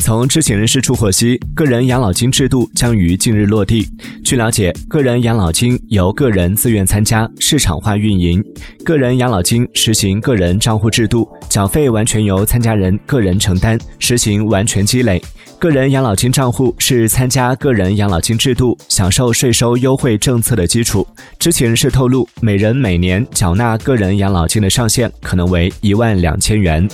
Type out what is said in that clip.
从知情人士处获悉个人养老金制度将于近日落地。据了解个人养老金由个人自愿参加市场化运营个人养老金实行个人账户制度缴费完全由参加人个人承担实行完全积累。个人养老金账户是参加个人养老金制度享受税收优惠政策的基础知情人士透露每人每年缴纳个人养老金的上限可能为一万两千元。